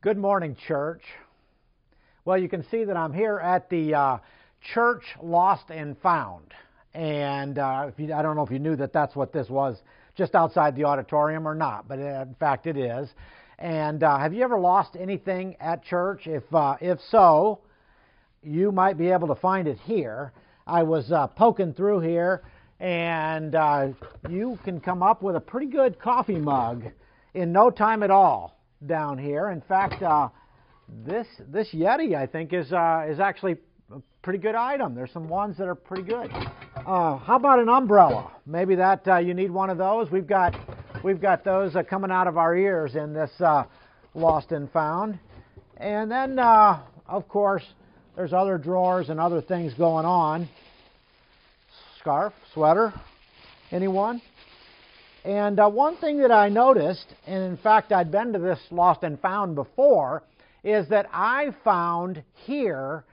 Good morning, church. Well, you can see that I'm here at the uh, Church Lost and Found. And uh, you, I don't know if you knew that that's what this was, just outside the auditorium or not, but uh, in fact it is. And uh, have you ever lost anything at church? If, uh, if so, you might be able to find it here. I was uh, poking through here, and you can come up with a pretty good coffee mug in no time at all down here. In fact, uh, this this Yeti I think is uh, is actually a pretty good item. There's some ones that are pretty good. Uh, how about an umbrella? Maybe that uh, you need one of those. We've got we've got those uh, coming out of our ears in this uh, lost and found. And then of course there's other drawers and other things going on. Scarf, sweater, anyone? And uh, one thing that I noticed, and in fact I'd been to this Lost and Found before, is that I found here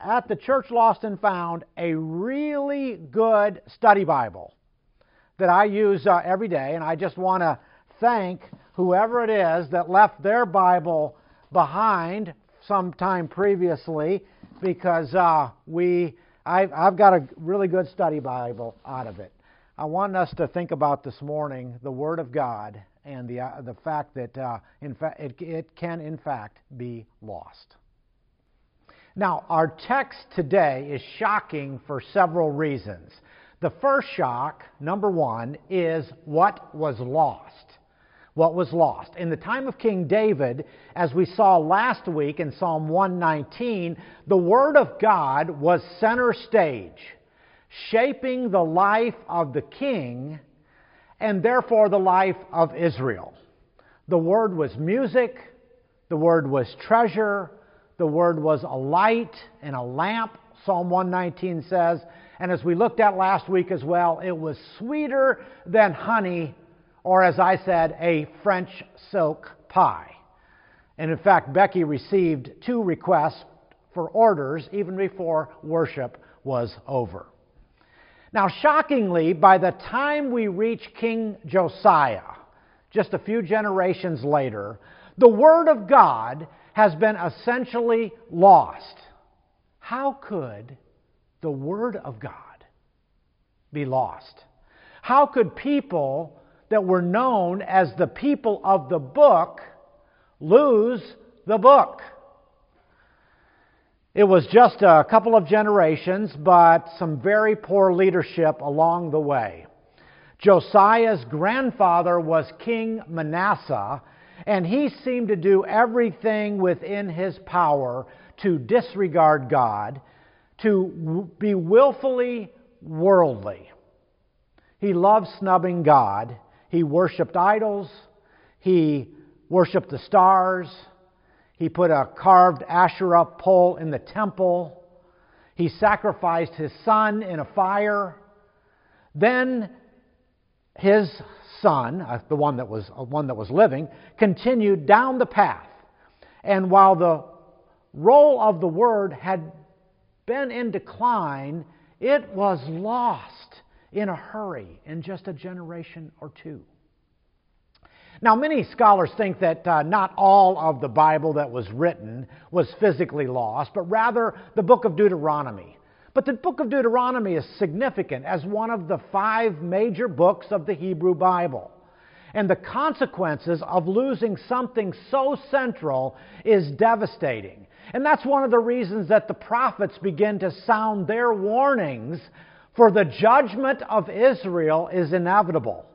at the Church Lost and Found a really good study Bible that I use uh, every day, and I just want to thank whoever it is that left their Bible behind sometime previously because uh, we I've, I've got a really good study Bible out of it. I want us to think about this morning the Word of God and the, uh, the fact that uh, in fa- it, it can, in fact, be lost. Now, our text today is shocking for several reasons. The first shock, number one, is what was lost. What was lost. In the time of King David, as we saw last week in Psalm 119, the Word of God was center stage shaping the life of the king and therefore the life of Israel. The word was music, the word was treasure, the word was a light and a lamp, Psalm 119 says. And as we looked at last week as well, it was sweeter than honey, or as I said, a French silk pie. And in fact, Becky received two requests for orders even before worship was over. Now, shockingly, by the time we reach King Josiah, just a few generations later, the Word of God has been essentially lost. How could the Word of God be lost? How could people that were known as the people of the book lose the book? It was just a couple of generations, but some very poor leadership along the way. Josiah's grandfather was King Manasseh, and he seemed to do everything within his power to disregard God, to be willfully worldly. He loved snubbing God. He worshiped idols. He worshiped the stars. He put a carved Asherah pole in the temple. He sacrificed his son in a fire. Then his son, uh, the one that was uh, one that was living, continued down the path. And while the role of the word had been in decline, it was lost in a hurry in just a generation or two. Now, many scholars think that uh, not all of the Bible that was written was physically lost, but rather the book of Deuteronomy. But the book of Deuteronomy is significant as one of the five major books of the Hebrew Bible. And the consequences of losing something so central is devastating. And that's one of the reasons that the prophets begin to sound their warnings for the judgment of Israel is inevitable.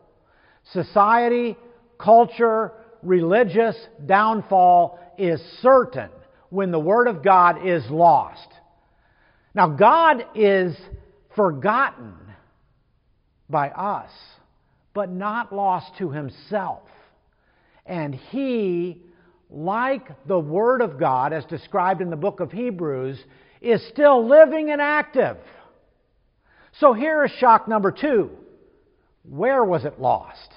Society culture, religious downfall is certain when the Word of God is lost. Now, God is forgotten by us, but not lost to Himself. And He, like the Word of God, as described in the book of Hebrews, is still living and active. So here is shock number two. Where was it lost?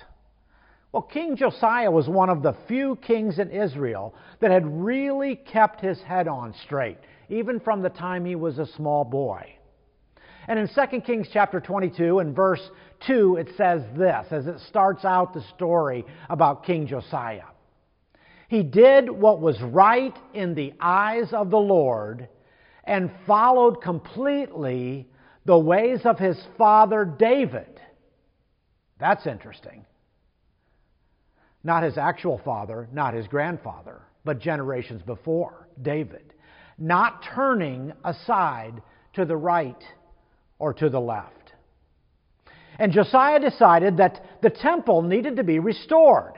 Well, King Josiah was one of the few kings in Israel that had really kept his head on straight, even from the time he was a small boy. And in 2 Kings chapter 22 and verse 2, it says this as it starts out the story about King Josiah. He did what was right in the eyes of the Lord and followed completely the ways of his father David. That's interesting. Not his actual father, not his grandfather, but generations before David. Not turning aside to the right or to the left. And Josiah decided that the temple needed to be restored.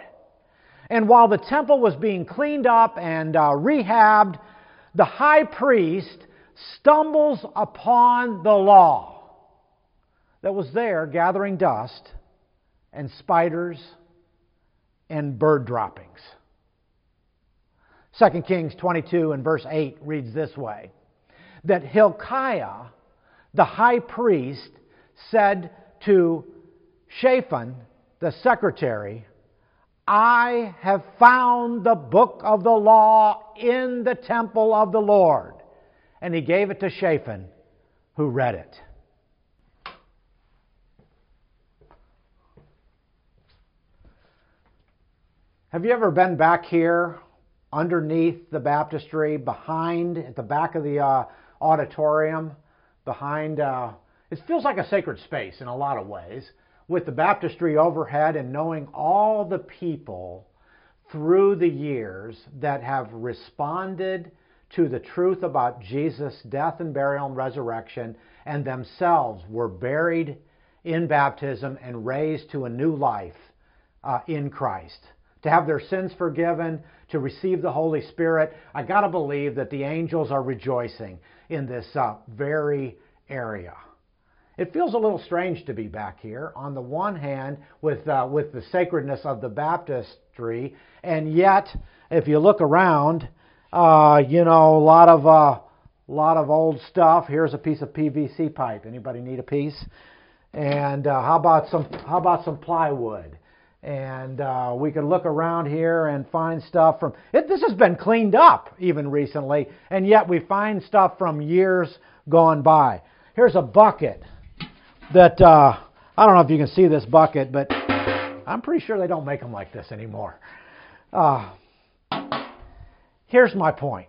And while the temple was being cleaned up and uh, rehabbed, the high priest stumbles upon the law that was there gathering dust and spiders and bird droppings. 2 Kings 22 and verse 8 reads this way that Hilkiah, the high priest, said to Shaphan, the secretary, I have found the book of the law in the temple of the Lord. And he gave it to Shaphan, who read it. Have you ever been back here underneath the baptistry, behind, at the back of the uh, auditorium, behind, uh, it feels like a sacred space in a lot of ways, with the baptistry overhead and knowing all the people through the years that have responded to the truth about Jesus' death and burial and resurrection and themselves were buried in baptism and raised to a new life uh, in Christ to have their sins forgiven, to receive the Holy Spirit. I got to believe that the angels are rejoicing in this uh, very area. It feels a little strange to be back here. On the one hand, with uh, with the sacredness of the baptistry, and yet, if you look around, uh, you know, a lot of uh, lot of old stuff. Here's a piece of PVC pipe. Anybody need a piece? And uh, how about some how about some plywood? And uh, we could look around here and find stuff from it, this has been cleaned up even recently and yet we find stuff from years gone by. Here's a bucket that uh, i don't know if you can see this bucket but i'm pretty sure they don't make them like this anymore. Uh, here's my point.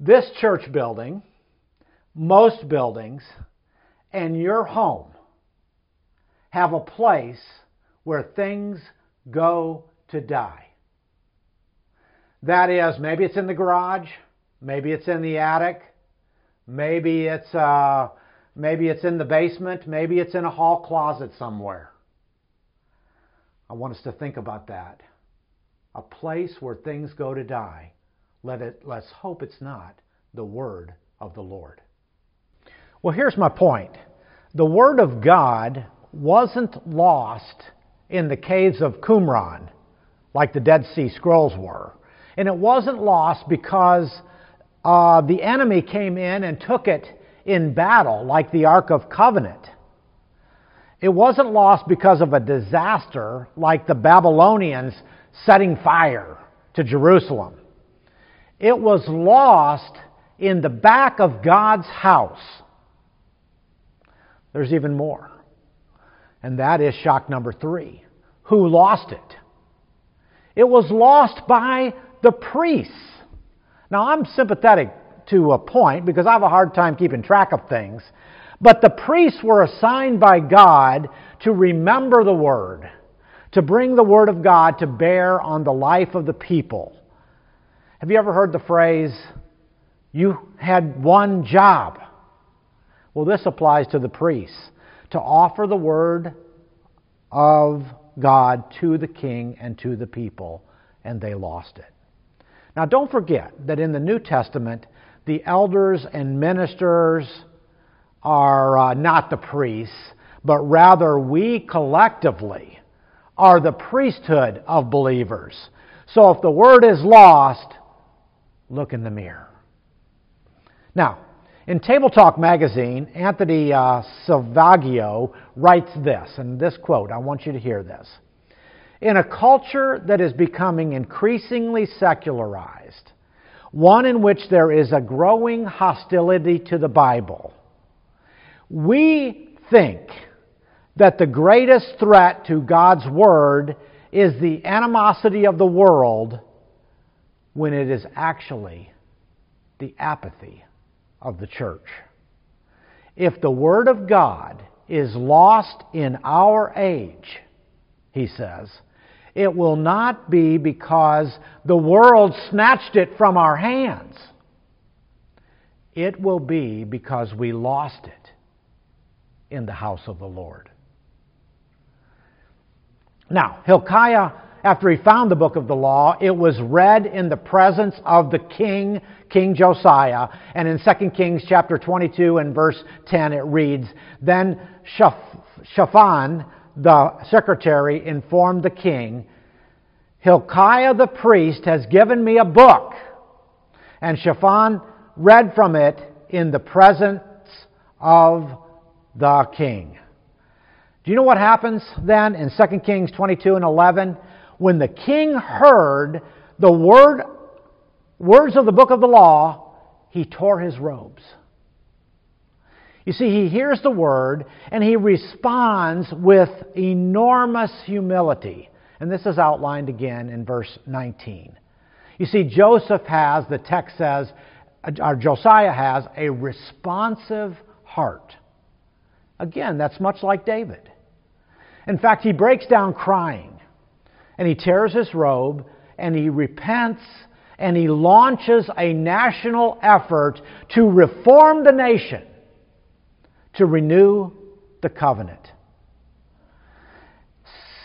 This church building most buildings and your home have a place where things go to die. That is, maybe it's in the garage, maybe it's in the attic, maybe it's uh, maybe it's in the basement, maybe it's in a hall closet somewhere. I want us to think about that. A place where things go to die. Let it, let's hope it's not the word of the Lord. Well, here's my point. The word of God wasn't lost in the caves of Qumran, like the Dead Sea Scrolls were. And it wasn't lost because uh, the enemy came in and took it in battle, like the Ark of Covenant. It wasn't lost because of a disaster like the Babylonians setting fire to Jerusalem. It was lost in the back of God's house. There's even more. And that is shock number three. Who lost it? It was lost by the priests. Now, I'm sympathetic to a point because I have a hard time keeping track of things. But the priests were assigned by God to remember the Word, to bring the Word of God to bear on the life of the people. Have you ever heard the phrase, you had one job? Well, this applies to the priests to offer the word of God to the king and to the people, and they lost it. Now, don't forget that in the New Testament, the elders and ministers are uh, not the priests, but rather we collectively are the priesthood of believers. So if the word is lost, look in the mirror. Now, in Table Talk magazine, Anthony uh, Selvaggio writes this, and this quote, I want you to hear this. In a culture that is becoming increasingly secularized, one in which there is a growing hostility to the Bible, we think that the greatest threat to God's Word is the animosity of the world when it is actually the apathy of the church. If the Word of God is lost in our age, he says, it will not be because the world snatched it from our hands. It will be because we lost it in the house of the Lord. Now, Hilkiah, after he found the book of the law, it was read in the presence of the king, King Josiah. And in 2 Kings chapter 22 and verse 10, it reads, Then Shaphan, the secretary, informed the king, Hilkiah the priest has given me a book. And Shaphan read from it in the presence of the king. Do you know what happens then in 2 Kings 22 and 11? When the king heard the word, words of the book of the law, he tore his robes. You see, he hears the word and he responds with enormous humility. And this is outlined again in verse 19. You see, Joseph has, the text says, or Josiah has, a responsive heart. Again, that's much like David. In fact, he breaks down crying and he tears his robe and he repents and he launches a national effort to reform the nation, to renew the covenant.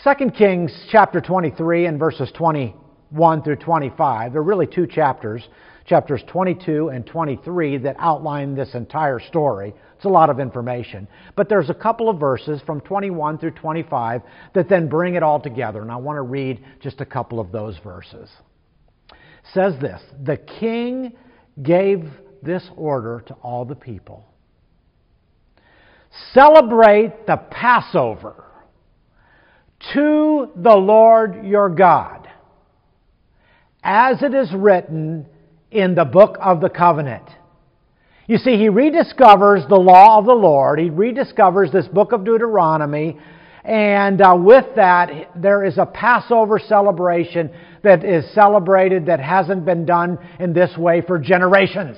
2 Kings chapter 23 and verses 21 through 25, there are really two chapters, chapters 22 and 23, that outline this entire story. It's a lot of information. But there's a couple of verses from 21 through 25 that then bring it all together. And I want to read just a couple of those verses. It says this The king gave this order to all the people Celebrate the Passover to the Lord your God, as it is written in the book of the covenant. You see, he rediscovers the law of the Lord. He rediscovers this book of Deuteronomy. And uh, with that, there is a Passover celebration that is celebrated that hasn't been done in this way for generations.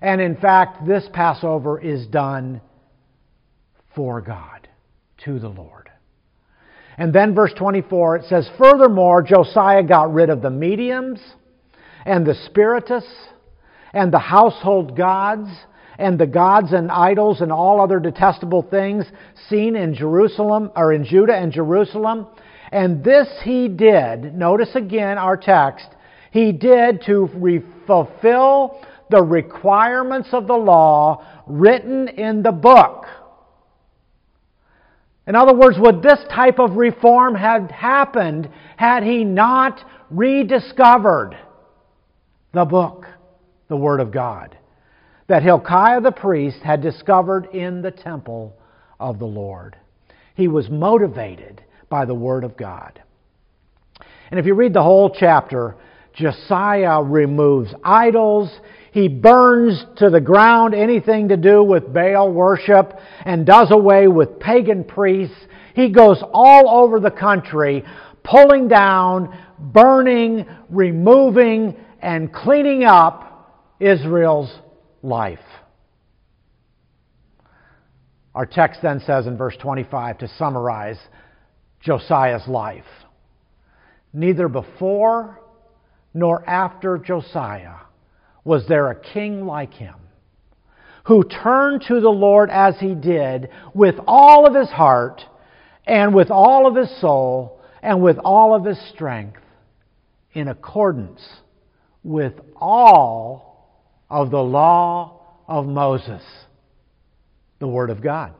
And in fact, this Passover is done for God, to the Lord. And then, verse 24, it says, Furthermore, Josiah got rid of the mediums and the spiritists and the household gods and the gods and idols and all other detestable things seen in Jerusalem or in Judah and Jerusalem. And this he did, notice again our text, he did to re- fulfill the requirements of the law written in the book. In other words, would this type of reform have happened had he not rediscovered the book? the Word of God that Hilkiah the priest had discovered in the temple of the Lord. He was motivated by the Word of God. And if you read the whole chapter, Josiah removes idols. He burns to the ground anything to do with Baal worship and does away with pagan priests. He goes all over the country, pulling down, burning, removing, and cleaning up Israel's life. Our text then says in verse 25 to summarize Josiah's life Neither before nor after Josiah was there a king like him who turned to the Lord as he did with all of his heart and with all of his soul and with all of his strength in accordance with all of the law of Moses, the Word of God.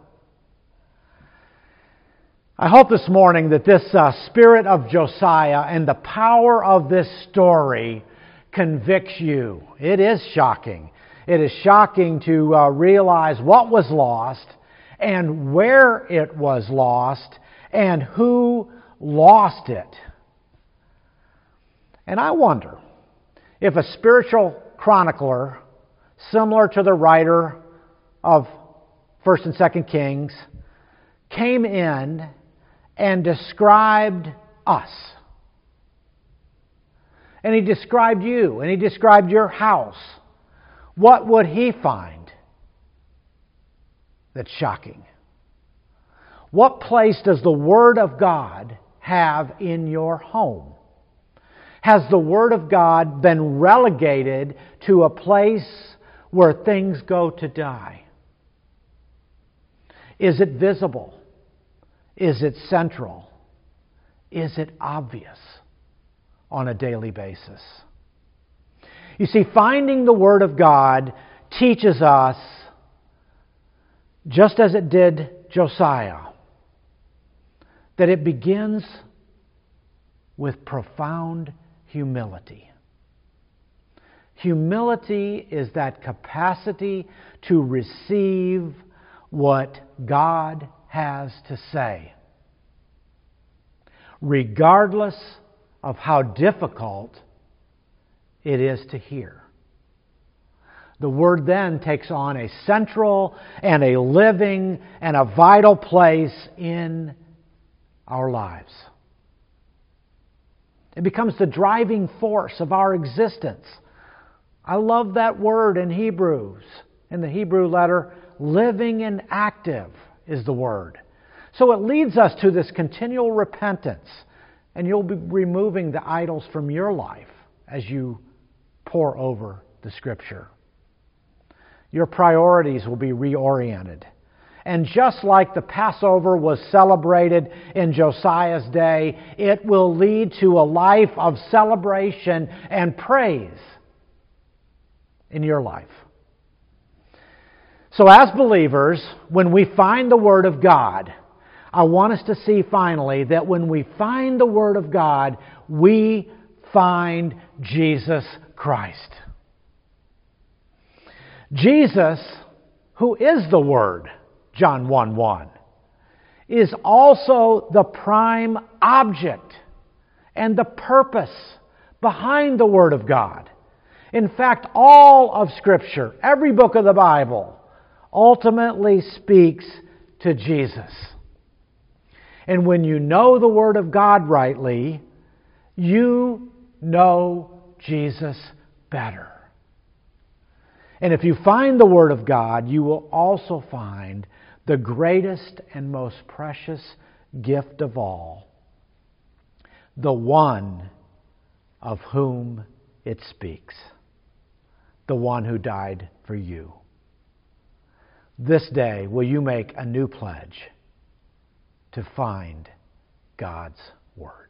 I hope this morning that this uh, spirit of Josiah and the power of this story convicts you. It is shocking. It is shocking to uh, realize what was lost and where it was lost and who lost it. And I wonder if a spiritual chronicler, similar to the writer of 1st and 2nd Kings, came in and described us. and he described you, and he described your house, what would he find that's shocking? What place does the Word of God have in your home? Has the Word of God been relegated to a place where things go to die? Is it visible? Is it central? Is it obvious on a daily basis? You see, finding the Word of God teaches us, just as it did Josiah, that it begins with profound humility. Humility is that capacity to receive what God has to say, regardless of how difficult it is to hear. The Word then takes on a central and a living and a vital place in our lives. It becomes the driving force of our existence. I love that word in Hebrews, in the Hebrew letter, living and active is the word. So it leads us to this continual repentance, and you'll be removing the idols from your life as you pore over the Scripture. Your priorities will be reoriented. And just like the Passover was celebrated in Josiah's day, it will lead to a life of celebration and praise in your life. So, as believers, when we find the Word of God, I want us to see finally that when we find the Word of God, we find Jesus Christ. Jesus, who is the Word, John 1 1, is also the prime object and the purpose behind the Word of God. In fact, all of Scripture, every book of the Bible, ultimately speaks to Jesus. And when you know the Word of God rightly, you know Jesus better. And if you find the Word of God, you will also find the greatest and most precious gift of all the one of whom it speaks, the one who died for you. This day, will you make a new pledge to find God's Word?